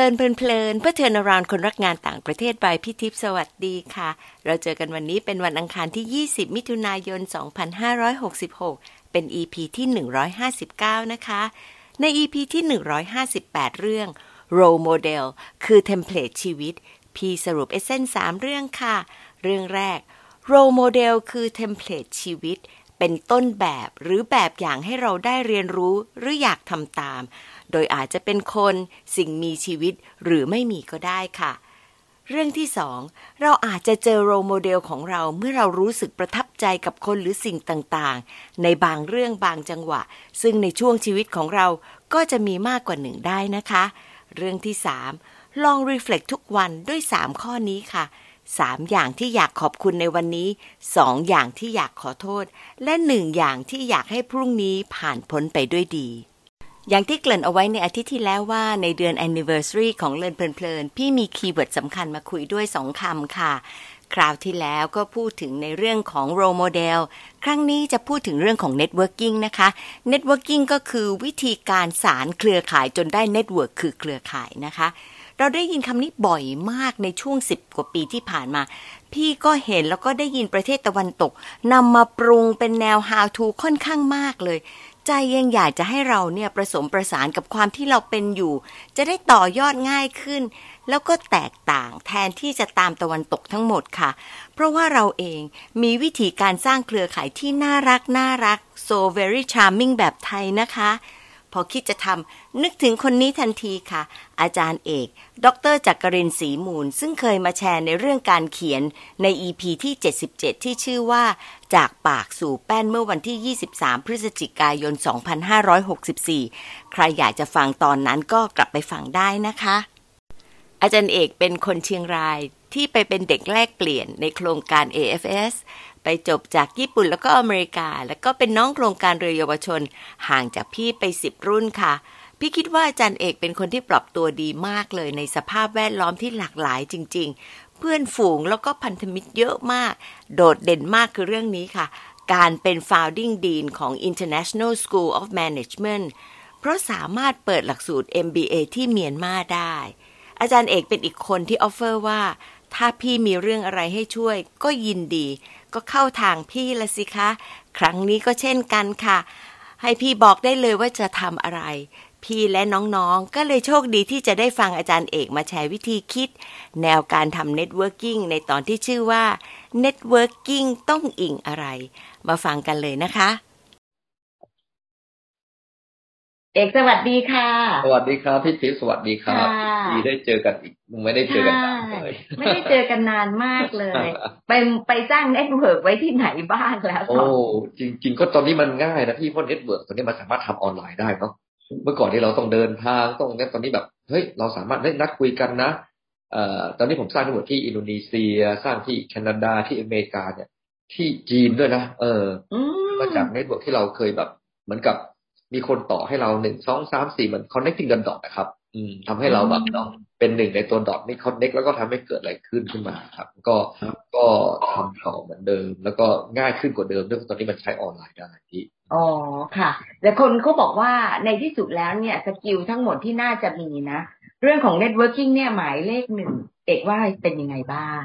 Learn เพลินเพื่อ turn around คนรักงานต่างประเทศ by พี่ทิพย์สวัสดีค่ะ เราเจอกันวันนี้เป็นวันอังคารที่ 20 มิถุนายน 2566 เป็น EP ที่ 159 นะคะ ใน EP ที่ 158 เรื่อง Role Model คือ template ชีวิต พี่สรุป essence 3เรื่องค่ะ เรื่องแรก Role Model คือ template ชีวิต เป็นต้นแบบหรือแบบอย่างให้เราได้เรียนรู้หรืออยากทำตาม โดยอาจจะเป็นคนสิ่งมีชีวิตหรือไม่มีก็ได้ค่ะ เรื่องที่สองเราอาจจะเจอโรโมเดลของเราเมื่อเรารู้สึกประทับใจกับคนหรือสิ่งต่างๆ ในบางเรื่องบางจังหวะ ซึ่งในช่วงชีวิตของเราก็จะมีมากกว่าหนึ่งได้นะคะ เรื่องที่สามลองรีเฟล็กทุกวันด้วยสามข้อนี้ค่ะสามอย่างที่อยากขอบคุณในวันนี้สองอย่างที่อยากขอโทษ และหนึ่งอย่างที่อยากให้พรุ่งนี้ผ่านพ้นไปด้วยดี อย่างที่เกริ่นเอาไว้ในอาทิตย์ที่แล้วว่าในเดือน anniversary ของเลินเพลินๆ พี่มีคีย์เวิร์ดสำคัญมาคุยด้วยสองคำค่ะ คราวที่แล้วก็พูดถึงในเรื่องของ role model ครั้งนี้จะพูดถึงเรื่องของ networking นะคะ networking ก็คือวิธีการสารเครือข่ายจนได้ network คือเครือข่ายนะคะ เราได้ยินคำนี้บ่อยมากในช่วง 10 กว่าปีที่ผ่านมา พี่ก็เห็นแล้วก็ได้ยินประเทศตะวันตกนำมาปรุงเป็นแนว how to ค่อนข้างมากเลย ใจยังอยากจะให้เราเนี่ยประสมประสานกับความที่เราเป็นอยู่ จะได้ต่อยอดง่ายขึ้น แล้วก็แตกต่างแทนที่จะตามตะวันตกทั้งหมดค่ะ เพราะว่าเราเองมีวิธีการสร้างเครือข่ายที่น่ารักน่ารัก so very charming แบบไทยนะคะ พอคิดจะทำนึกถึงคนนี้ทันทีค่ะ อาจารย์เอก ดรจักรินศรีมูล ซึ่งเคยมาแชร์ในเรื่องการเขียนใน EP ที่ 77 ที่ชื่อว่า จากปากสู่แป้นเมื่อวันที่ 23 พฤศจิกายน 2564 ใครอยากจะฟังตอนนั้นก็กลับไปฟังได้นะคะ อาจารย์เอกเป็นคนเชียงรายที่ไปเป็นเด็กแลกเปลี่ยนในโครงการ AFS ไปจบจากญี่ปุ่นแล้วก็อเมริกา แล้วก็เป็นน้องโครงการเรือเยาวชน ห่างจากพี่ไปสิบรุ่นค่ะ พี่คิดว่าอาจารย์เอกเป็นคนที่ปรับตัวดีมากเลยในสภาพแวดล้อมที่หลากหลายจริง ๆ เพื่อนฝูงแล้วก็พันธมิตรเยอะมาก โดดเด่นมากคือเรื่องนี้ค่ะ การเป็น founding dean ของ International School of Management เพราะสามารถเปิดหลักสูตร MBA ที่เมียนมาได้ อาจารย์เอกเป็นอีกคนที่ออฟเฟอร์ว่า ถ้าพี่มีเรื่องอะไรให้ช่วยก็ยินดี ก็เข้าทางพี่ละสิคะ ครั้งนี้ก็เช่นกันค่ะ ให้พี่บอกได้เลยว่าจะทำอะไร พี่และน้องๆ ก็เลยโชคดีที่จะได้ฟังอาจารย์เอกมาแชร์วิธีคิด แนวการทำ networking ในตอนที่ชื่อว่า networking ต้องอิงอะไร มาฟังกันเลยนะคะ เอกสวัสดีค่ะ สวัสดีครับพี่ทิพย์สวัสดีครับค่ะดีได้เจอกันอีกไม่ได้เจอกันนานเลยใช่ไม่ได้เจอกันนานมากเลย ไปไปสร้าง network ไว้ที่ไหนบ้างแล้ว โอ้จริง ๆ ก็ตอนนี้มันง่ายนะพี่เพราะ network ตอนนี้มันสามารถทำออนไลน์ได้เนาะเมื่อก่อนที่เราต้องเดินทางต้องเนี่ยตอนนี้แบบเฮ้ยเราสามารถได้นัดคุยกันนะเอ่อตอนนี้ผมสร้าง network ที่อินโดนีเซีย สร้างที่แคนาดาที่อเมริกาเนี่ย ที่จีนด้วยนะเอออืมมาจาก network ที่เราเคยแบบ เหมือนกับ มีคนต่อให้เราหนึ่งสองสามสี่เหมือน connecting กันดอทนะครับ อืมทำให้เราแบบเนาะเป็นหนึ่งในตัว dot นี่ connect แล้วก็ทำให้เกิดอะไรขึ้นขึ้นมาครับ ก็ก็ทำต่อเหมือนเดิม แล้วก็ง่ายขึ้นกว่าเดิมด้วยเพราะตอนนี้มันใช้ออนไลน์ได้พี่อ๋อค่ะ แต่คนเขาบอกว่าในที่สุดแล้วเนี่ย skill ทั้งหมดที่น่าจะมีนะ เรื่องของ networking เนี่ยหมายเลขหนึ่งเอกว่าเป็นยังไงบ้าง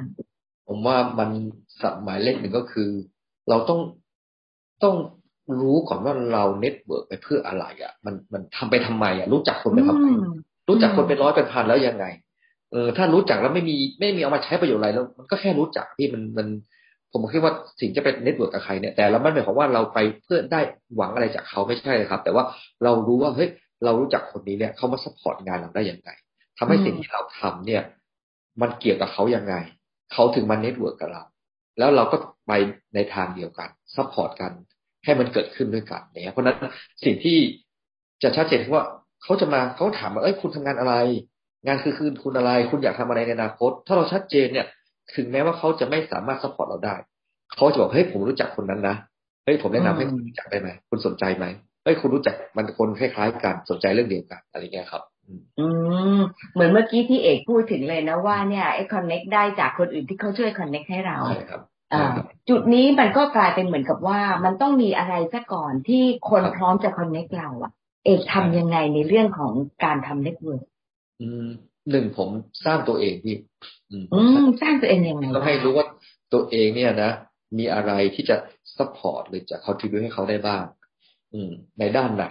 ผมว่ามันสหมายเลขหนึ่งก็คือ เราต้องต้อง รู้ก่อนว่าเรา network ไปเพื่ออะไรอะ มันมันทำไปทำไมอะ รู้จักคนไปทำไมอืมรู้จักคนเป็นร้อยเป็นพันแล้วยังไง เออ ถ้ารู้จักแล้วไม่มีไม่มีเอามาใช้ประโยชน์อะไรแล้ว มันก็แค่รู้จักพี่มันมัน ผมคิดว่าสิ่งจะเป็น network กับใครเนี่ยแต่เราไม่หมายความว่าเราไปเพื่อได้หวังอะไรจากเขาไม่ใช่เลยครับ แต่ว่าเรารู้ว่าเฮ้ยเรารู้จักคนนี้เนี่ยเขามา support งานเราได้ยังไงทำให้อืมสิ่งที่เราทำเนี่ย มันเกี่ยวกับเขายังไงเขาถึงมา network กับเรา แล้วเราก็ไปในทางเดียวกัน support กัน ให้มันเกิดขึ้นด้วยกันเนี่ยเพราะฉะนั้นสิ่งที่จะชัดเจนคือว่าเขาจะมาเขาถามว่าเอ้ยคุณทำงานอะไร งานคือคือคุณอะไร คุณอยากทำอะไรในอนาคต ถ้าเราชัดเจนเนี่ยถึงแม้ว่าเขาจะไม่สามารถ support เราได้ เขาจะบอกเฮ้ยผมรู้จักคนนั้นนะเฮ้ยผมแนะนำให้คุณรู้จักได้ไหมคุณสนใจไหมเฮ้ยคุณรู้จักมันคนคล้ายๆกันสนใจเรื่องเดียวกันอะไรเงี้ยครับ อืมอืมเหมือนเมื่อกี้ที่เอกพูดถึงเลยนะว่าเนี่ยไอ้ connect ได้จากคนอื่นที่เขาช่วย connect ให้เราใช่ครับอ่าใช่ครับ จุดนี้มันก็กลายเป็นเหมือนกับว่ามันต้องมีอะไรซะก่อนที่คนครับพร้อมจะ connect เราอะเอกทำยังไงในเรื่องของการทำ network อืมหนึ่งผมสร้างตัวเองพี่อืมสร้างตัวเองยังไงต้องให้รู้ว่าตัวเองเนี่ยนะมีอะไรที่จะ support หรือจะ contribute ให้เขาได้บ้าง อืม ในด้านไหน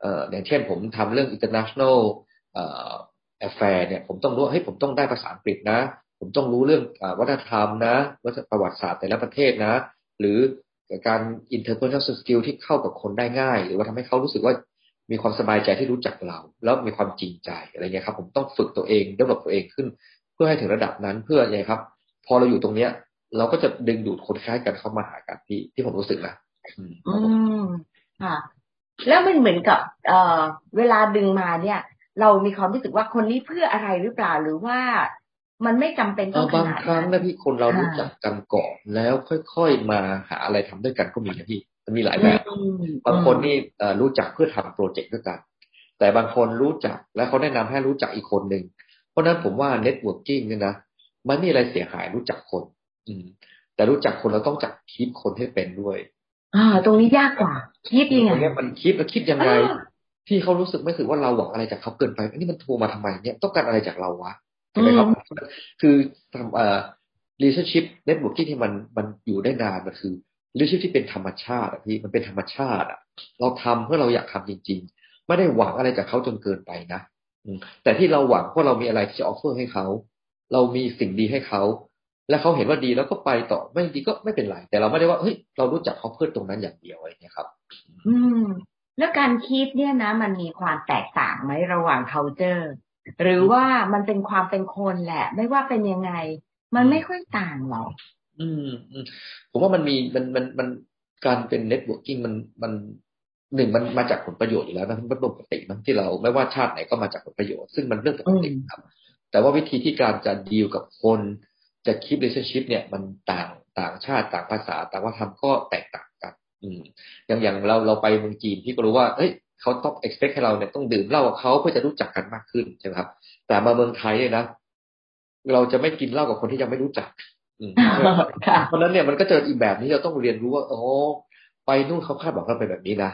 เอ่ออย่างเช่นผมทำเรื่อง international เอ่อ affair เนี่ย ผมต้องรู้ให้ผมต้องได้ภาษาอังกฤษนะ ผมต้องรู้เรื่องอวัฒนธรรมนะวัฒนประวัติศาสตร์แต่ละประเทศนะ หรือการ interpersonal skill ที่เข้ากับคนได้ง่าย หรือว่าทำให้เขารู้สึกว่ามีความสบายใจที่รู้จักเรา แล้วมีความจริงใจอะไรเงี้ยครับ ผมต้องฝึกตัวเองดำเนิตัวเองขึ้น เพื่อให้ถึงระดับนั้นเพื่อไงครับ พอเราอยู่ตรงเนี้ย เราก็จะดึงดูดคนคล้ายกันเข้ามาหากันที่ที่ผมรู้สึกนะอืมค่ะ แล้วมันเหมือนกับ เอ่อ เวลาดึงมาเนี่ย เรามีความรู้สึกว่าคนนี้เพื่ออะไรหรือเปล่าหรือว่า มันไม่จำเป็นต้องบางครั้งนะพี่คนเรารู้จักกันก่อนแล้วค่อยๆมาหาอะไรทำด้วยกันก็มีนะพี่มันมีหลายแบบบางคนนี่รู้จักเพื่อทำ project ด้วยกัน แต่บางคนรู้จักแล้วเขาแนะนำให้รู้จักอีกคนหนึ่งเพราะนั้นผมว่า networking เนี่ยนะมันมีอะไรเสียหายรู้จักคน อืม แต่รู้จักคนเราต้องจักคิดคนให้เป็นด้วยอ่าตรงนี้ยากกว่า คิดยังไงมันคิดแล้วคิดยังไงที่เขารู้สึกไม่สึกว่าเราหวังอะไรจากเขาเกินไปอันนี้มันโทรมาทำไมเนี่ยต้องการอะไรจากเราวะใช่ไหมครับคือทำเอ่อ relationship networking ที่มันมันอยู่ได้นานมันคือ relationship ที่เป็นธรรมชาติอะพี่มันเป็นธรรมชาติอะเราทำเพื่อเราอยากทำจริง ๆ ไม่ได้หวังอะไรจากเขาจนเกินไปนะแต่ที่เราหวังเพราะเรามีอะไรที่จะออฟเฟอร์ให้เขา เรามีสิ่งดีให้เขา และเขาเห็นว่าดีแล้วก็ไปต่อไม่ดีก็ไม่เป็นไร แต่เราไม่ได้ว่าเฮ้ยเรารู้จักเขาเพื่อตรงนั้นอย่างเดียวอะไรเงี้ยครับ อืม แล้วการคิดเนี่ยนะ มันมีความแตกต่างไหมระหว่าง culture หรือว่ามันเป็นความเป็นคนแหละ ไม่ว่าเป็นยังไง มันไม่ค่อยต่างหรอกอืมผมว่ามันมีมันมันมันการเป็น networking มันมันหนึ่งมันมาจากผลประโยชน์อยู่แล้วนะมันเป็นปกติมันที่เราไม่ว่าชาติไหนก็มาจากผลประโยชน์ซึ่งมันเรื่องปกติครับ แต่ว่าวิธีที่การจะดีลกับคนจะคิด relationship เนี่ยมันต่างต่างชาติต่างภาษา ต่างวัฒนธรรมก็แตกต่างกัน อืมอย่างอย่างเราเราไปเมืองจีนพี่ก็รู้ว่าเอ้ย เขาต้อง expect ให้เราเนี่ยต้องดื่มเหล้ากับเขาเพื่อจะรู้จักกันมากขึ้นใช่ไหมครับ แต่มาเมืองไทยเนี่ยนะเราจะไม่กินเหล้ากับคนที่ยังไม่รู้จักเพราะนั้นเนี่ยมันก็เจออีกแบบนี้เราต้องเรียนรู้ว่าอ๋อไปนู่นเขาคาดหวังเราเป็นแบบนี้นะ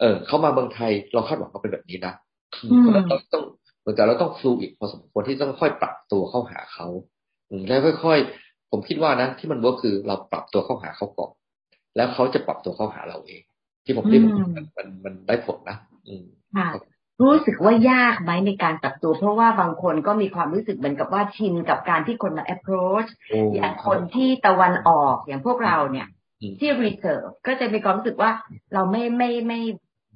เออเขามาเมืองไทยเราคาดหวังเขาเป็นแบบนี้นะเพราะนั้นเราต้องเหมือนกับเราต้องฟลูอีกพอสมควรที่ต้องค่อยปรับตัวเข้าหาเขาแล้วค่อย ๆ ผมคิดว่านะที่มันว่าคือเราปรับตัวเข้าหาเขาก่อนแล้วเขาจะปรับตัวเข้าหาเราเอง ที่ผมที่ผมมันมันได้ผลนะค่ะรู้สึกว่ายากไหมในการปรับตัว เพราะว่าบางคนก็มีความรู้สึกเหมือนกับว่าชินกับการที่คนมา approach อย่างคนที่ตะวันออกอย่างพวกเราเนี่ย ที่ reserve ก็จะมีความรู้สึกว่าเราไม่ไม่ไม่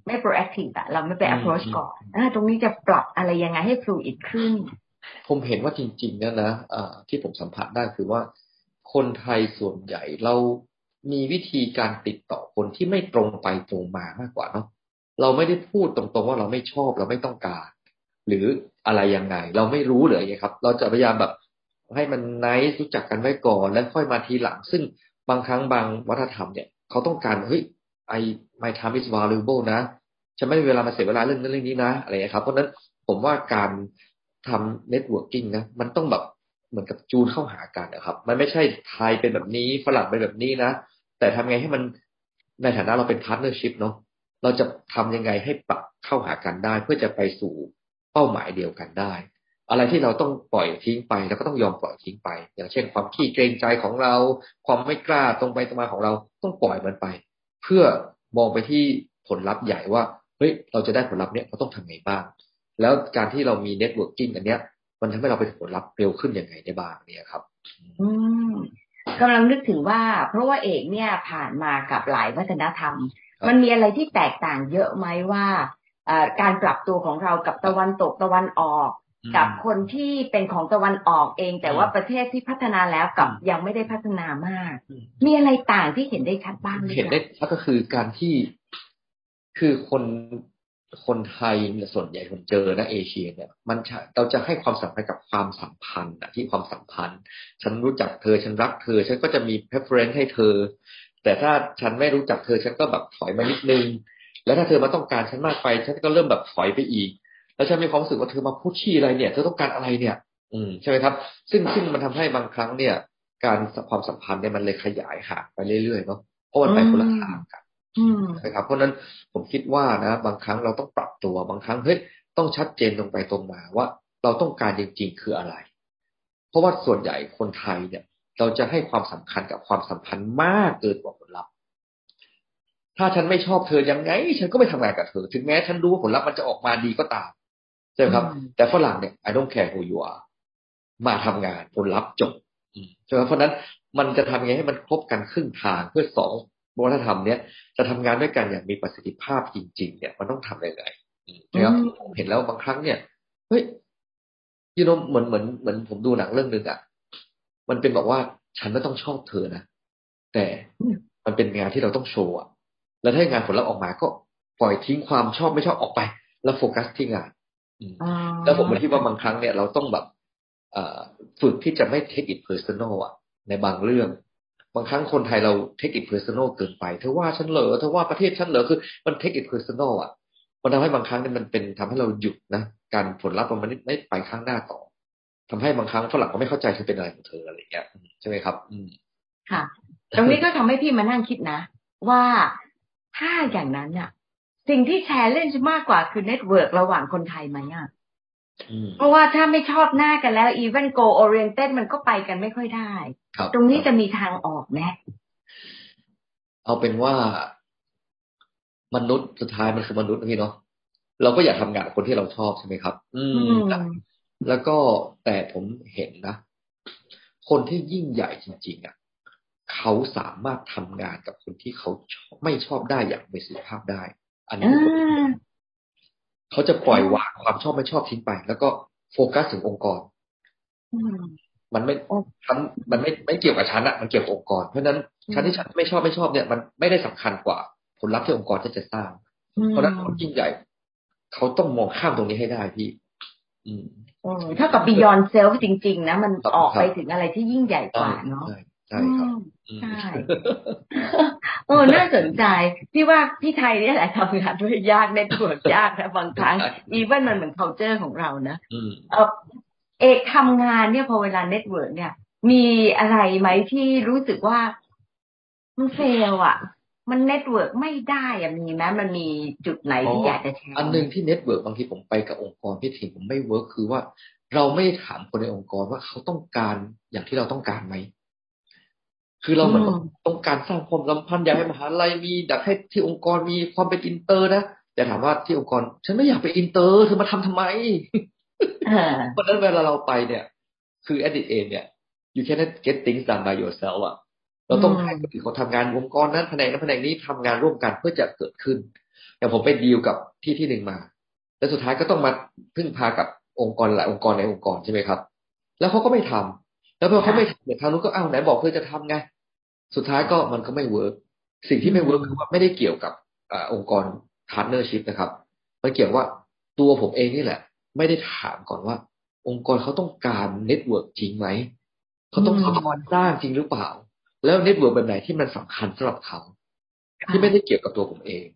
ไม่ proactive อะเราไม่ไป approach ก่อนอตรงนี้จะปรับอะไรยังไงให้ fluid ขึ้น ผมเห็นว่าจริงๆนะนะที่ผมสัมผัสได้คือว่าคนไทยส่วนใหญ่เรา มีวิธีการติดต่อคนที่ไม่ตรงไปตรงมามากกว่าเนาะเราไม่ได้พูดตรงๆว่าเราไม่ชอบเราไม่ต้องการ หรืออะไรยังไง เราไม่รู้เลยครับ เราจะพยายามแบบให้มันไนท์รู้จักกันไว้ก่อน แล้วค่อยมาทีหลัง ซึ่งบางครั้งบางวัฒนธรรมเนี่ยเขาต้องการเฮ้ยไอ my time is valuable นะฉันไม่มีเวลามาเสียเวลาเรื่องนั้นเรื่องนี้นะอะไรครับ เพราะนั้นผมว่าการทำ networking นะมันต้องแบบเหมือนกับจูนเข้าหากันนะครับ มันไม่ใช่ไทยเป็นแบบนี้ฝรั่งเป็นแบบนี้นะ แต่ทำไงให้มันในฐานะเราเป็น partnership เนาะเราจะทำยังไงให้ปรับเข้าหากันได้ เพื่อจะไปสู่เป้าหมายเดียวกันได้ อะไรที่เราต้องปล่อยทิ้งไปเราก็ต้องยอมปล่อยทิ้งไป อย่างเช่น ความขี้เกรงใจของเรา ความไม่กล้าตรงไปตรงมาของเราต้องปล่อยมันไป เพื่อมองไปที่ผลลัพธ์ใหญ่ว่าเฮ้ยเราจะได้ผลลัพธ์เนี้ยเราต้องทำไงบ้าง แล้วการที่เรามี networking อันเนี้ย มันทำให้เราไปผลลัพธ์เร็วขึ้นยังไงได้บ้างเนี่ยครับ อืม กำลังนึกถึงว่า เพราะว่าเอกเนี่ยผ่านมากับหลายวัฒนธรรม มันมีอะไรที่แตกต่างเยอะไหมว่าการปรับตัวของเรากับตะวันตกตะวันออก กับคนที่เป็นของตะวันออกเอง แต่ว่าประเทศที่พัฒนาแล้วกับยังไม่ได้พัฒนามาก มีอะไรต่างที่เห็นได้ชัดบ้างเห็นได้ชัดก็คือการที่คือคน คนไทยส่วนใหญ่คนเจอนะเอเชียเนี่ย มันเราจะให้ความสำคัญกับความสัมพันธ์อะที่ความสัมพันธ์ ฉันรู้จักเธอฉันรักเธอ ฉันก็จะมี preference ให้เธอ แต่ถ้าฉันไม่รู้จักเธอฉันก็แบบถอยมานิดนึง แล้วถ้าเธอมาต้องการฉันมากไป ฉันก็เริ่มแบบถอยไปอีก แล้วฉันมีความรู้สึกว่าเธอมาพูดชี้อะไรเนี่ย เธอต้องการอะไรเนี่ย อืมใช่ไหมครับ ซึ่งซึ่งมันทำให้บางครั้งเนี่ย การความสัมพันธ์เนี่ยมันเลยขยายห่างไปเรื่อยๆเนาะเพราะมันไปคนละทางกัน นะครับเพราะนั้นผมคิดว่านะ บางครั้งเราต้องปรับตัวบางครั้งเฮ้ยต้องชัดเจนตรงไปตรงมาว่า เราต้องการจริง ๆ คืออะไร เพราะว่าส่วนใหญ่คนไทยเนี่ย เราจะให้ความสำคัญกับความสัมพันธ์มากเกินกว่าผลลัพธ์ ถ้าฉันไม่ชอบเธอยังไง ฉันก็ไม่ทำงานกับเธอ ถึงแม้ฉันรู้ว่าผลลัพธ์มันจะออกมาดีก็ตามใช่ไหมครับ แต่ฝรั่งเนี่ย I don't care who you are มาทำงานผลลัพธ์จบใช่ไหมเพราะนั้นมันจะทำยังไงให้มันครบกันครึ่งทางเพื่อสอง วัฒนธรรมเนี้ยจะทำงานด้วยกันอย่างมีประสิทธิภาพจริง ๆ เนี่ยมันต้องทำยังไงนะครับผมเห็นแล้วบางครั้งเนี่ยเฮ้ยยูโนเหมือนเหมือนเหมือนผมดูหนังเรื่องหนึ่งอะมันเป็นบอกว่าฉันไม่ต้องชอบเธอนะแต่มันเป็นงานที่เราต้องโชว์อะแล้วถ้างานผลลัพธ์ออกมาก็ปล่อยทิ้งความชอบไม่ชอบออกไป แล้วโฟกัสที่งานแล้วผมคิดว่าบางครั้งเนี่ยเราต้องแบบฝึกที่จะไม่ take it personal อะในบางเรื่อง บางครั้งคนไทยเรา take it personal เกินไปเธอว่าฉันเหรอเธอว่าประเทศฉันเหรอคือมัน take it personal อะ มันทำให้บางครั้งเนี่ยมันเป็นทำให้เราหยุดนะการผลลัพธ์มันไม่ไปข้างหน้าต่อทำให้บางครั้งฝรั่งก็ไม่เข้าใจเธอเป็นอะไรของเธออะไรอย่างเงี้ยใช่ไหมครับ อืมค่ะ ตรงนี้ก็ทำให้พี่มานั่งคิดนะ ว่าถ้าอย่างนั้นอะ สิ่งที่ challenge มากกว่าคือ network ระหว่างคนไทยไหมอะ เพราะว่าถ้าไม่ชอบหน้ากันแล้ว even goal oriented มันก็ไปกันไม่ค่อยได้ ตรงนี้จะมีทางออกไหมเอาเป็นว่ามนุษย์สุดท้ายมันคือมนุษย์พี่เนาะเราก็อยากทำงานกับคนที่เราชอบใช่ไหมครับ อืมแล้วก็แต่ผมเห็นนะ คนที่ยิ่งใหญ่จริง ๆอะเขาสามารถทำงานกับคนที่เขาไม่ชอบได้อย่างมีสุขภาพได้ อันนี้ เขาจะปล่อยวางความชอบไม่ชอบทิ้งไป แล้วก็โฟกัสถึงองค์กรมันไม่ฉันมันไม่ไม่เกี่ยวกับฉันอะมันเกี่ยวกับองค์กร เพราะนั้นฉันที่ฉันไม่ชอบไม่ชอบเนี่ยมันไม่ได้สำคัญกว่า ผลลัพธ์ที่องค์กรจะจะสร้าง เพราะนั้นคนยิ่งใหญ่เขาต้องมองข้ามตรงนี้ให้ได้พี่อืมถ้ากับ beyond self จริง ๆ นะ มันออกไปถึงอะไรที่ยิ่งใหญ่กว่าเนาะใช่ครับใช่ โอ้น่าสนใจพี่ว่าพี่ไทยนี่แหละทำงานด้วยยากในตัวยากนะบางครั้ง even มันเหมือน culture ของเรานะเออเอกทำงานเนี่ยพอเวลา network เนี่ย มีอะไรไหมที่รู้สึกว่ามัน fail อะมัน network ไม่ได้อะมีไหมมันมีจุดไหนที่อยากจะแชร์อันหนึ่งที่ network บางทีผมไปกับองค์กรพี่ที่ผมไม่ work คือว่า เราไม่ถามคนในองค์กรว่าเขาต้องการอย่างที่เราต้องการไหม คือเราเหมือนต้องการสร้างความสัมพันธ์อยากให้มหาลัยมีอยากให้ที่องค์กรมีความเป็นอินเตอร์นะแต่ถามว่าที่องค์กร ฉันไม่อยากไปอินเตอร์เธอมาทำทำไมเพราะนั้นเวลาเราไปเนี่ย คือ at the end เนี่ย you cannot get things done by yourself อะเราต้องให้คนอื่นเขาทำงานองค์กรนั้นแผนกนั้นแผนกนี้ทำงานร่วมกันเพื่อจะเกิดขึ้นอย่างผมไปดีลกับที่ที่หนึ่งมา แล้วสุดท้ายก็ต้องมาพึ่งพากับองค์กรหลายองค์กรในองค์กรใช่ไหมครับ แล้วเขาก็ไม่ทำแล้วพอเขาไม่ทำเนี่ยทางนู้นก็อ้าวไหนบอกเธอจะทำไง สุดท้ายก็มันก็ไม่ work สิ่งที่ไม่ work คือว่าไม่ได้เกี่ยวกับองค์กร partnership นะครับมันเกี่ยวว่าตัวผมเองนี่แหละ ไม่ได้ถามก่อนว่า องค์กรเขาต้องการ network จริงไหมเขาต้องเขาต้องสร้างจริงหรือเปล่า แล้ว network แบบไหนที่มันสำคัญสำหรับเขาที่ไม่ได้เกี่ยวกับตัวผมเอง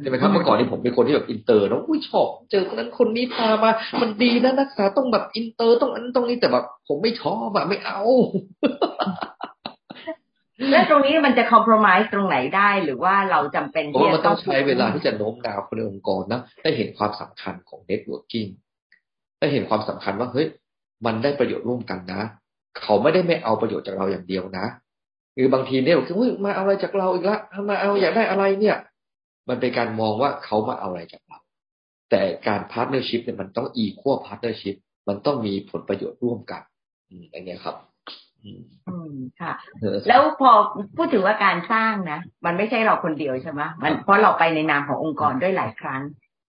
ใช่ไหมครับเมื่อก่อนนี้ผมเป็นคนที่แบบอินเตอร์นะอุ้ยชอบ เจอคนนั้นคนนี้พามา มันดีนะนักศึกษาต้องแบบอินเตอร์ต้องอันตรงนี้แต่แบบผมไม่ชอบอะไม่เอา แล้วตรงนี้มันจะ compromise ตรงไหนได้หรือว่าเราจำเป็นที่จะต้องใช้เวลาที่จะโน้มน้าวคนในองค์กรนะได้เห็นความสำคัญของ networking ได้เห็นความสำคัญว่าเฮ้ยมันได้ประโยชน์ร่วมกันนะ เขาไม่ได้ไม่เอาประโยชน์จากเราอย่างเดียวนะหรือบางทีเนี่ยคือมาเอาอะไรจากเราอีกละมาเอาอยากได้อะไรเนี่ย มันเป็นการมองว่าเขามาเอาอะไรจากเรา แต่การ partnership เนี่ยมันต้อง equal partnership มันต้องมีผลประโยชน์ร่วมกัน อย่างเงี้ยครับ อืมค่ะ แล้วพอพูดถึงว่าการสร้างนะมันไม่ใช่เราคนเดียวใช่ไหมมันเพราะเราไปในนามขององค์กรด้วยหลายครั้ง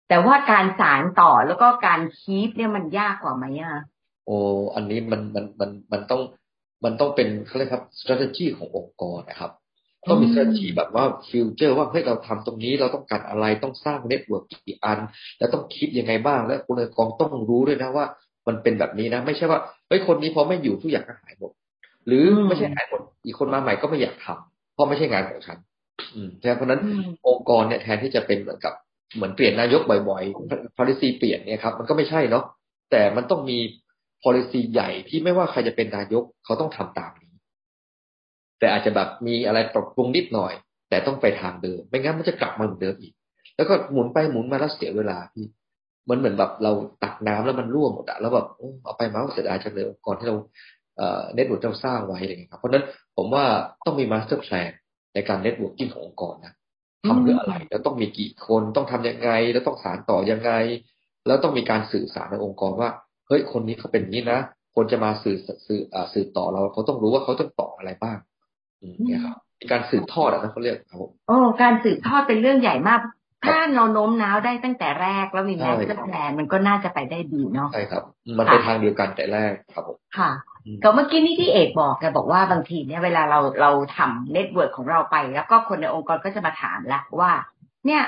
แต่ว่าการสานต่อแล้วก็การ keep เนี่ยมันยากกว่าไหมอะโอ้อันนี้มันมันมันมันต้องมันต้องเป็นเขาเรียกครับ strategy ขององค์กรนะครับ ต้องมี strategy แบบว่า future ว่าเฮ้ยเราทำตรงนี้เราต้องการอะไรต้องสร้าง network กี่อัน แล้วต้องคิดยังไงบ้าง และคนในองค์กรต้องรู้ด้วยนะว่า มันเป็นแบบนี้นะ ไม่ใช่ว่าเฮ้ยคนนี้พอไม่อยู่ทุกอย่างก็หายหมด หรือไม่ใช่หายหมดอีกคนมาใหม่ก็ไม่อยากทำเพราะไม่ใช่งานของฉัน อืมเพราะนั้นองค์กรเนี่ยแทนที่จะเป็นเหมือนกับเหมือนเปลี่ยนนายกบ่อยๆ policy เปลี่ยนเนี่ยครับมันก็ไม่ใช่เนาะแต่มันต้องมี policy ใหญ่ที่ไม่ว่าใครจะเป็นนายกเขาต้องทำตามนี้ แต่อาจจะแบบมีอะไรปรับปรุงนิดหน่อย แต่ต้องไปทางเดิม ไม่งั้นมันจะกลับมาเหมือนเดิมอีก แล้วก็หมุนไปหมุนมาแล้วเสียเวลาพี่มันเหมือนแบบเราตักน้ำแล้วมันร่วงหมดอะแล้วแบบเอาไปมาเสียดายจังเลยก่อนที่เรา network เราสร้างไว้อะไรเงี้ยครับเพราะนั้นผมว่าต้องมี master plan ในการ networking ขององค์กรนะทำเพื่ออะไร แล้วต้องมีกี่คนต้องทำยังไง แล้วต้องสานต่อยังไง แล้วต้องมีการสื่อสารในองค์กรว่าเฮ้ยคนนี้เขาเป็นนี้นะคนจะมาสื่อสื่อสื่อต่อเราเขาต้องรู้ว่าเขาต้องต่ออะไรบ้างเนี่ยครับการสืบทอดอะนะเขาเรียกครับผมโอ้การสืบทอดเป็นเรื่องใหญ่มาก ถ้าเราโน้มน้าวได้ตั้งแต่แรกแล้วมี master plan มันก็น่าจะไปได้ดีเนาะใช่ครับ มันเป็นทางเดียวกันแต่แรกครับผมค่ะก็เมื่อกี้นี่ที่เอกบอกแกบอกว่าบางทีเนี่ยเวลาเราเราทำ network ของเราไป แล้วก็คนในองค์กรก็จะมาถามละว่า เนี่ย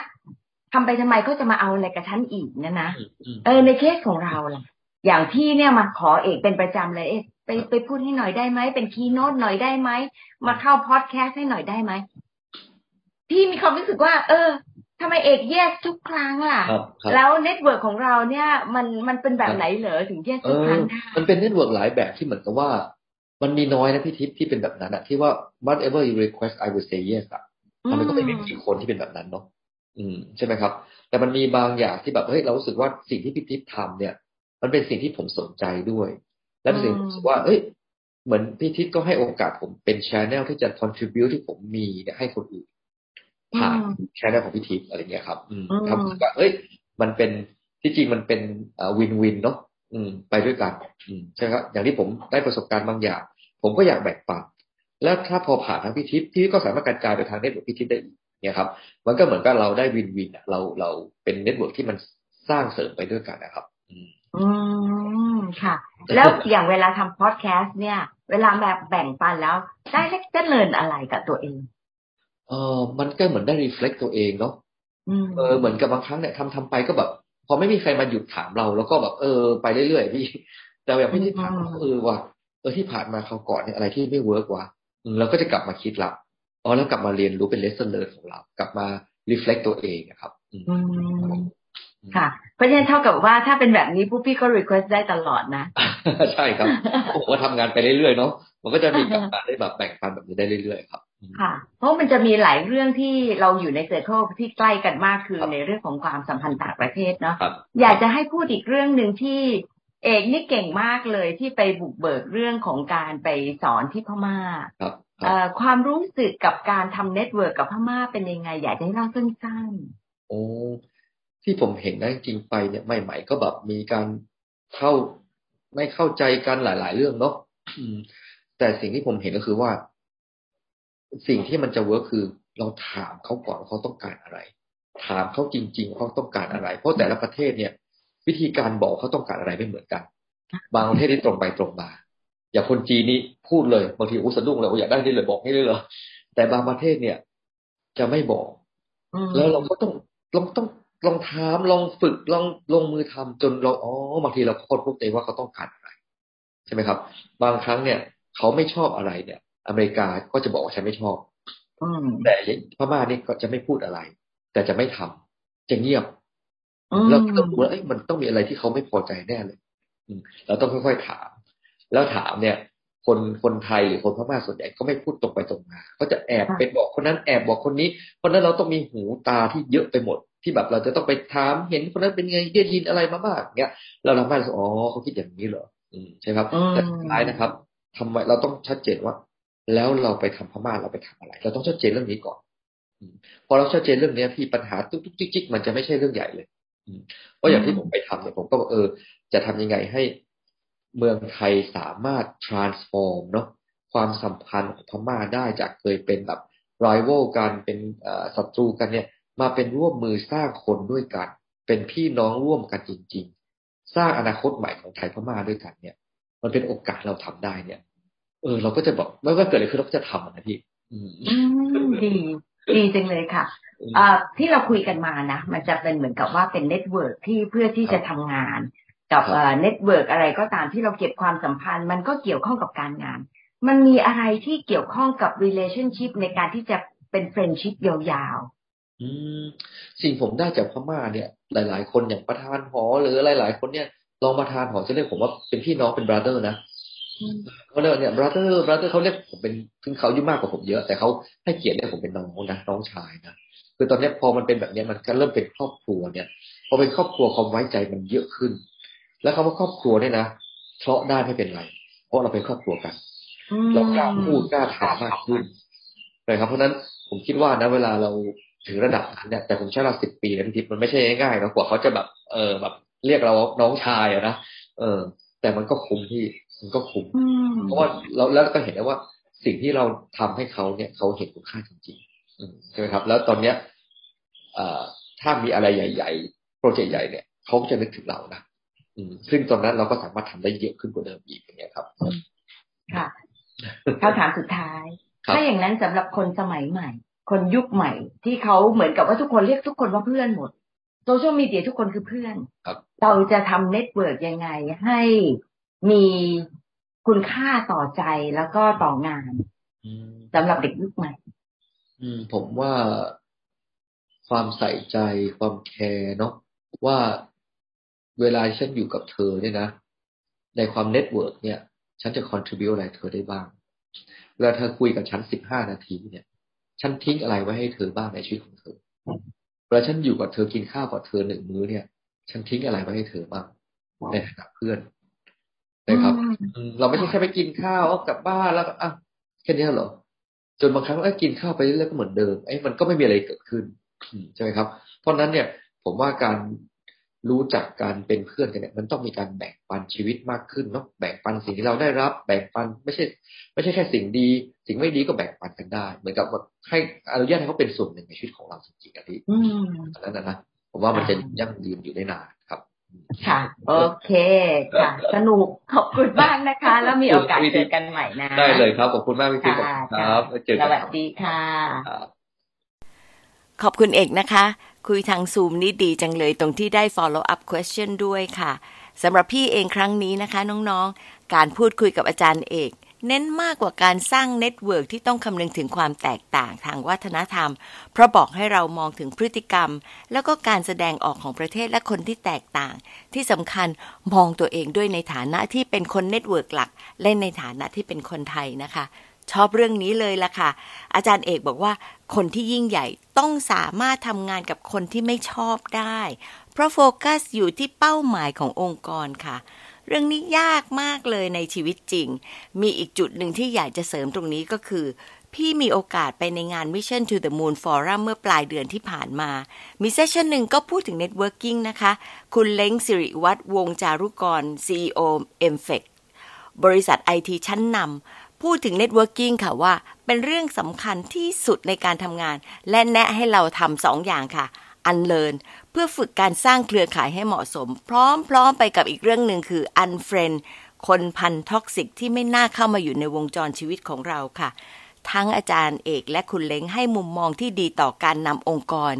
ทำไปทำไมก็จะมาเอาอะไรกับฉันอีกนะนะเออในเคสของเราล่ะ อย่างพี่เนี่ยมาขอเอกเป็นประจำเลยเอกไปไปพูดให้หน่อยได้ไหมเป็น keynote หน่อยได้ไหมมาเข้าพอดแคสต์ให้หน่อยได้ไหมพี่มีความรู้สึกว่า เออ ทำไมเอก yes ทุกครั้งล่ะแล้ว network ของเราเนี่ย มันมันเป็นแบบไหนเหรอถึงแยกทุกครั้งได้มันเป็น network หลายแบบที่เหมือนกับว่า มันมีน้อยนะพี่ทิพย์ที่เป็นแบบนั้นอะที่ว่า whatever you request I will say yes อะมันก็ไม่มีกี่คนที่เป็นแบบนั้นเนาะอืมใช่ไหมครับ แต่มันมีบางอย่างที่แบบเฮ้ยเรารู้สึกว่าสิ่งที่พี่ทิพย์ทำเนี่ย มันเป็นสิ่งที่ผมสนใจด้วย และเป็นสิ่งที่ว่าเอ้ยเหมือนพี่ทิพย์ก็ให้โอกาสผมเป็น channel ที่จะ contribute ที่ผมมีเนี่ยให้คนอื่น ผ่าน channel ของพี่ทิพย์อะไรเงี้ยครับทำว่าเอ้ย มันเป็นที่จริงมันเป็น win-win เนาะไปด้วยกันใช่ครับอย่างที่ผมได้ประสบการณ์บางอย่าง ผมก็อยากแบ่งปันแล้วถ้าพอผ่านทางพี่ทิพย์พี่ก็สามารถกระจายไปทาง network พี่ทิพย์ได้อีกเนี่ยครับ มันก็เหมือนกับเราได้ win-win เราเราเป็น network ที่มันสร้างเสริมไปด้วยกันนะครับ อืมค่ะ แล้วอย่างเวลาทำพอดแคสต์เนี่ย เวลาแบบแบ่งปันแล้ว ได้ได้ learn อะไรกับตัวเอง เออมันก็เหมือนได้ reflect ตัวเองเนาะเออเหมือนกับบางครั้งเนี่ยทำทำไปก็แบบ พอไม่มีใครมาหยุดถามเรา แล้วก็แบบเออไปเรื่อยๆพี่ แต่แบบไม่ได้ถามเออว่าเออที่ผ่านมาเขาก่อนเนี่ยอะไรที่ไม่ work วะเราก็จะกลับมาคิดละอ๋อแล้วกลับมาเรียนรู้เป็น lesson learned ของเรา กลับมา reflect ตัวเองครับค่ะ เพราะฉะนั้นเท่ากับว่าถ้าเป็นแบบนี้ผู้พี่ก็ request ได้ตลอดนะ ใช่ครับผมว่าทำงานไปเรื่อยๆเนาะมันก็จะมีกลับมาได้แบบแบ่งปันแบบนี้ได้เรื่อยๆครับ ค่ะ เพราะมันจะมีหลายเรื่องที่เราอยู่ใน circle ที่ใกล้กันมากคือในเรื่องของความสัมพันธ์ต่างประเทศเนาะอยากจะให้พูดอีกเรื่องหนึ่งที่เอกนี่เก่งมากเลยที่ไปบุกเบิกเรื่องของการไปสอนที่พม่าความรู้สึกกับการทำ network กับพม่าเป็นยังไง อยากให้เล่าสั้นๆโอ้ที่ผมเห็นนะจริงไปเนี่ยใหม่ๆก็แบบมีการเข้าไม่เข้าใจกันหลาย ๆ เรื่องเนาะแต่สิ่งที่ผมเห็นก็คือว่า สิ่งที่มันจะ work คือเราถามเขาก่อนเขาต้องการอะไร ถามเขาจริง ๆ เขาต้องการอะไร เพราะแต่ละประเทศเนี่ย วิธีการบอกเขาต้องการอะไรไม่เหมือนกัน บางประเทศที่ตรงไปตรงมาอย่างคนจีนนี่พูดเลยบางทีอุสะดุ้งเลยอยากได้นี่เลยบอกให้เลยเหรอแต่บางประเทศเนี่ย จะไม่บอก แล้วเราก็ต้องลองต้องลองถามลองฝึกลองลงมือทำจนเราอ๋อบางทีเราค้นพบเองว่าเขาต้องการอะไร ใช่ไหมครับ บางครั้งเนี่ย เขาไม่ชอบอะไรเนี่ย อเมริกาก็จะบอกว่าฉันไม่ชอบแต่พม่านี่ก็จะไม่พูดอะไร แต่จะไม่ทำจะเงียบแล้วก็ต้องดูว่ามันต้องมีอะไรที่เขาไม่พอใจแน่เลยเราต้องค่อยๆถาม แล้วถามเนี่ย คนคนไทยหรือคนพม่าส่วนใหญ่ก็ไม่พูดตรงไปตรงมาก็จะแอบไปบอกคนนั้นแอบบอกคนนี้ เพราะนั้นเราต้องมีหูตาที่เยอะไปหมด ที่แบบเราจะต้องไปถามเห็นคนนั้นเป็นไงได้ยินอะไรมาบ้างเงี้ยเราทำให้เราอ๋อเขาคิดอย่างนี้เหรออืมใช่ครับแต่สุดท้ายนะครับทำไมเราต้องชัดเจนว่า แล้วเราไปทำพม่าเราไปทำอะไร เราต้องชัดเจนเรื่องนี้ก่อนพอเราชัดเจนเรื่องนี้พี่ปัญหาตุ๊กตุ๊กจิ๊กมันจะไม่ใช่เรื่องใหญ่เลยเพราะอย่างที่ผมไปทำเนี่ยผมก็บอกเออ จะทำยังไงให้เมืองไทยสามารถ transform เนาะความสัมพันธ์ของพม่าได้จากเคยเป็นแบบ rival กันเป็นศัตรูกันเนี่ย มาเป็นร่วมมือสร้างคนด้วยกัน เป็นพี่น้องร่วมกันจริง ๆ สร้างอนาคตใหม่ของไทยพม่าด้วยกันเนี่ย มันเป็นโอกาสเราทำได้เนี่ย เออ เราก็จะบอกไม่ว่าเกิดอะไรขึ้นเราก็จะทำนะพี่อืมดีดีจังเลยค่ะอ่าที่เราคุยกันมานะมันจะเป็นเหมือนกับว่าเป็น network ที่เพื่อที่จะทำงาน กับ network อะไรก็ตามที่เราเก็บความสัมพันธ์ มันก็เกี่ยวข้องกับการงาน มันมีอะไรที่เกี่ยวข้องกับ relationship ในการที่จะเป็น friendship ยาวๆอืมสิ่งผมได้จากพม่าเนี่ย หลาย ๆ คนอย่างประธานหอหรือหลาย ๆ คนเนี่ยลองประธานหอจะเรียกผมว่าเป็นพี่น้องเป็น brother นะ เขาเรียกเนี่ย brother brother เขาเรียกผมเป็นถึงเขาอายุมากกว่าผมเยอะ แต่เขาให้เกียรติเรียกผมเป็นน้องนะน้องชายนะคือตอนนี้พอมันเป็นแบบนี้มันก็เริ่มเป็นครอบครัวเนี่ย พอเป็นครอบครัวความไว้ใจมันเยอะขึ้น แล้วคำว่าครอบครัวเนี่ยนะเพราะได้ไม่เป็นไร เพราะเราเป็นครอบครัวกันเรากล้าพูดกล้าถามมากขึ้นนะครับ เพราะนั้นผมคิดว่านะเวลาเราถึงระดับนั้นเนี่ยแต่ผมใช้เวลาสิบปีนะพี่ทิพย์มันไม่ใช่ง่ายๆนะกว่าเขาจะแบบเออแบบเรียกเราน้องชายอะนะเออ แต่มันก็คุ้มที่ มันก็คุ้มเพราะว่าเราแล้วก็เห็นได้ว่าสิ่งที่เราทำให้เขาเนี่ยเขาเห็นคุณค่าจริงๆใช่ไหมครับ แล้วตอนเนี้ยถ้ามีอะไรใหญ่ ๆ โปรเจกต์ใหญ่เนี่ยเขาจะนึกถึงเรานะซึ่งตอนนั้นเราก็สามารถทำได้เยอะขึ้นกว่าเดิมอีกอย่างเงี้ยครับ ค่ะคำถามสุดท้าย ถ้าอย่างนั้นสำหรับคนสมัยใหม่ คนยุคใหม่ ที่เขาเหมือนกับว่าทุกคนเรียกทุกคนว่าเพื่อนหมดโซเชียลมีเดียทุกคนคือเพื่อนเราจะทำ network ยังไงให้ มีคุณค่าต่อใจแล้วก็ต่องานสำหรับเด็กยุคใหม่อืมผมว่าความใส่ใจความ care เนาะว่าเวลาฉันอยู่กับเธอเนี่ยนะในความ network เนี่ย ฉันจะ contribute อะไรเธอได้บ้าง เวลาเธอคุยกับฉันสิบห้านาทีเนี่ย ฉันทิ้งอะไรไว้ให้เธอบ้างในชีวิตของเธอเวลาฉันอยู่กับเธอกินข้าวกับเธอหนึ่งมื้อเนี่ย ฉันทิ้งอะไรไว้ให้เธอบ้างในฐานะเพื่อน นะครับ เราไม่ใช่แค่ไปกินข้าวกลับบ้านแล้วอะแค่นี้เหรอจนบางครั้งไอ้กินข้าวไปเรื่อยๆก็เหมือนเดิมไอ้มันก็ไม่มีอะไรเกิดขึ้นใช่ไหมครับ เพราะนั้นเนี่ย ผมว่าการรู้จักการเป็นเพื่อนกันเนี่ย มันต้องมีการแบ่งปันชีวิตมากขึ้นเนาะแบ่งปันสิ่งที่เราได้รับ แบ่งปันไม่ใช่ ไม่ใช่แค่สิ่งดี สิ่งไม่ดีก็แบ่งปันกันได้ เหมือนกับว่าให้อนุญาตให้เขาเป็นส่วนหนึ่งในชีวิตของเราจริงๆอันนี้นั่นนะนะผมว่ามันจะยั่งยืนอยู่ได้นาน ครับค่ะ โอเคค่ะ สนุกขอบคุณมากนะคะ แล้วมีโอกาสเจอกันใหม่นะ ได้เลยครับ ขอบคุณมากพี่ปิ๊ครับเจอกันสวัสดีค่ะ ขอบคุณเอกนะคะ คุยทางซูมนี่ดีจังเลยตรงที่ได้ follow up question ด้วยค่ะสำหรับพี่เองครั้งนี้นะคะ น้องๆ การพูดคุยกับอาจารย์เอก เน้นมากกว่าการสร้าง network ที่ต้องคำนึงถึงความแตกต่างทางวัฒนธรรม เพราะบอกให้เรามองถึงพฤติกรรม แล้วก็การแสดงออกของประเทศและคนที่แตกต่าง ที่สำคัญมองตัวเองด้วยในฐานะที่เป็นคน network หลัก และในฐานะที่เป็นคนไทยนะคะ ชอบเรื่องนี้เลยล่ะค่ะ อาจารย์เอกบอกว่าคนที่ยิ่งใหญ่ต้องสามารถทำงานกับคนที่ไม่ชอบได้ เพราะโฟกัสอยู่ที่เป้าหมายขององค์กรค่ะ เรื่องนี้ยากมากเลยในชีวิตจริง มีอีกจุดหนึ่งที่อยากจะเสริมตรงนี้ก็คือ พี่มีโอกาสไปในงาน Mission to the Moon Forum เมื่อปลายเดือนที่ผ่านมา มี session หนึ่งก็พูดถึง Networking นะคะ คุณเล้งศิริวัฒน์ วงศ์จารุกร CEO m f e c บริษัทไอทีชั้นนำพูดถึง networking ค่ะว่า เป็นเรื่องสำคัญที่สุดในการทำงาน และแนะให้เราทำสองอย่างค่ะ unlearn เพื่อฝึกการสร้างเครือข่ายให้เหมาะสม พร้อมๆไปกับอีกเรื่องหนึ่งคือ unfriend คนพันธุ์ toxic ที่ไม่น่าเข้ามาอยู่ในวงจรชีวิตของเราค่ะ ทั้งอาจารย์เอกและคุณเล้งให้มุมมองที่ดีต่อการนำองค์กร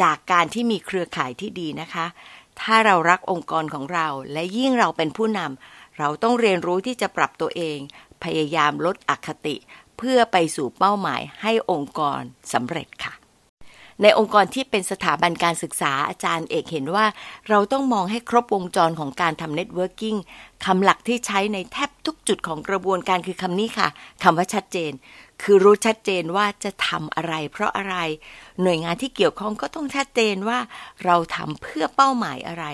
จากการที่มีเครือข่ายที่ดีนะคะ ถ้าเรารักองค์กรของเรา และยิ่งเราเป็นผู้นำเราต้องเรียนรู้ที่จะปรับตัวเอง พยายามลดอคติ เพื่อไปสู่เป้าหมายให้องค์กรสำเร็จค่ะ ในองค์กรที่เป็นสถาบันการศึกษาอาจารย์เอกเห็นว่าเราต้องมองให้ครบวงจรของการทำ networking คำหลักที่ใช้ในแทบทุกจุดของกระบวนการคือคำนี้ค่ะคำว่าชัดเจน คือรู้ชัดเจนว่าจะทำอะไร เพราะอะไร หน่วยงานที่เกี่ยวข้องก็ต้องชัดเจนว่าเราทำเพื่อเป้าหมายอะไร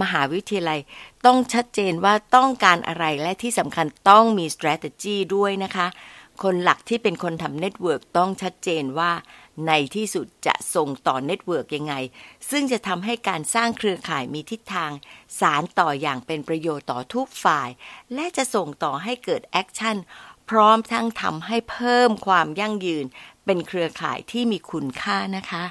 มหาวิทยาลัยต้องชัดเจนว่าต้องการอะไรและที่สำคัญต้องมี strategy ด้วยนะคะ คนหลักที่เป็นคนทำ network ต้องชัดเจนว่า ในที่สุดจะส่งต่อ network ยังไง ซึ่งจะทำให้การสร้างเครือข่ายมีทิศทาง สานต่ออย่างเป็นประโยชน์ต่อทุกฝ่าย และจะส่งต่อให้เกิด action พร้อมทั้งทำให้เพิ่มความยั่งยืน เป็นเครือข่ายที่มีคุณค่านะคะ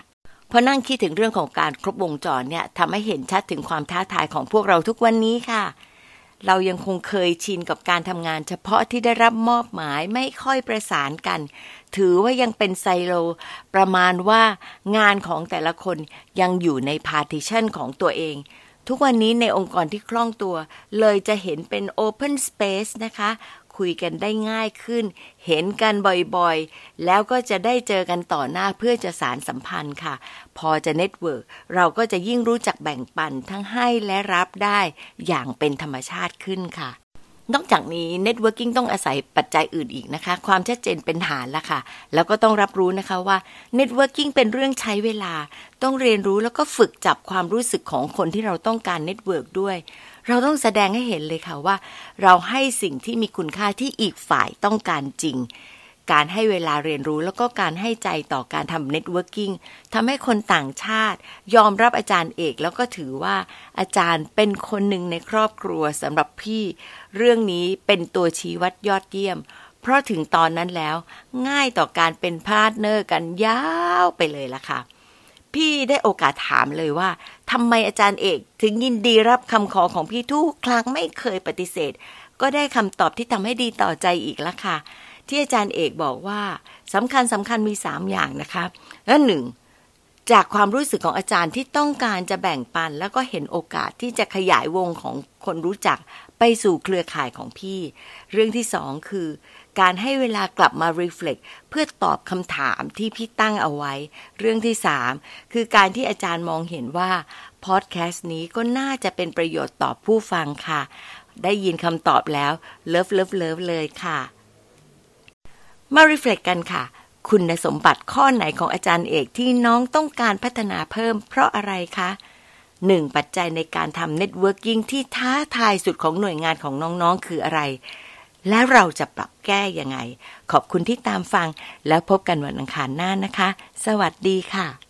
พอนั่งคิดถึงเรื่องของการครบวงจรเนี่ยทำให้เห็นชัดถึงความท้าทายของพวกเราทุกวันนี้ค่ะ เรายังคงเคยชินกับการทำงานเฉพาะที่ได้รับมอบหมายไม่ค่อยประสานกัน ถือว่ายังเป็นไซโล ประมาณว่างานของแต่ละคนยังอยู่ใน partition ของตัวเอง ทุกวันนี้ในองค์กรที่คล่องตัว เลยจะเห็นเป็น Open Space นะคะ คุยกันได้ง่ายขึ้น เห็นกันบ่อยๆ แล้วก็จะได้เจอกันต่อหน้าเพื่อจะสานสัมพันธ์ค่ะ พอจะ networkเราก็จะยิ่งรู้จักแบ่งปันทั้งให้และรับได้อย่างเป็นธรรมชาติขึ้นค่ะ นอกจากนี้ networking ต้องอาศัยปัจจัยอื่นอีกนะคะ ความชัดเจนเป็นฐานละค่ะ แล้วก็ต้องรับรู้นะคะว่า networking เป็นเรื่องใช้เวลา ต้องเรียนรู้แล้วก็ฝึกจับความรู้สึกของคนที่เราต้องการ network ด้วย เราต้องแสดงให้เห็นเลยค่ะว่า เราให้สิ่งที่มีคุณค่าที่อีกฝ่ายต้องการจริง การให้เวลาเรียนรู้แล้วก็การให้ใจต่อการทำ networkingทำให้คนต่างชาติ ยอมรับอาจารย์เอก แล้วก็ถือว่าอาจารย์เป็นคนหนึ่งในครอบครัวสำหรับพี่ เรื่องนี้เป็นตัวชี้วัดยอดเยี่ยม เพราะถึงตอนนั้นแล้ว ง่ายต่อการเป็น partner กันยาวไปเลยล่ะค่ะพี่ได้โอกาสถามเลยว่าทำไมอาจารย์เอก ถึงยินดีรับคำขอของพี่ทุกครั้งไม่เคยปฏิเสธ ก็ได้คำตอบที่ทำให้ดีต่อใจอีกแล้วค่ะ ที่อาจารย์เอกบอกว่าสำคัญสำคัญมีสามอย่างนะคะและหนึ่งจากความรู้สึกของอาจารย์ที่ต้องการจะแบ่งปัน แล้วก็เห็นโอกาสที่จะขยายวงของคนรู้จักไปสู่เครือข่ายของพี่ เรื่องที่สองคือ การให้เวลากลับมา reflect เพื่อตอบคำถามที่พี่ตั้งเอาไว้ เรื่องที่สามคือการที่อาจารย์มองเห็นว่าพอดแคสต์นี้ก็น่าจะเป็นประโยชน์ต่อผู้ฟังค่ะ ได้ยินคำตอบแล้ว love love love เลยค่ะ มา reflect กันค่ะ คุณสมบัติข้อไหนของอาจารย์เอกที่น้องต้องการพัฒนาเพิ่มเพราะอะไรคะหนึ่งปัจจัยในการทำ networking ที่ท้าทายสุดของหน่วยงานของน้องๆ คืออะไร แล้วเราจะปรับแก้ยังไง ขอบคุณที่ตามฟังแล้วพบกันวันอังคารหน้านะคะ สวัสดีค่ะ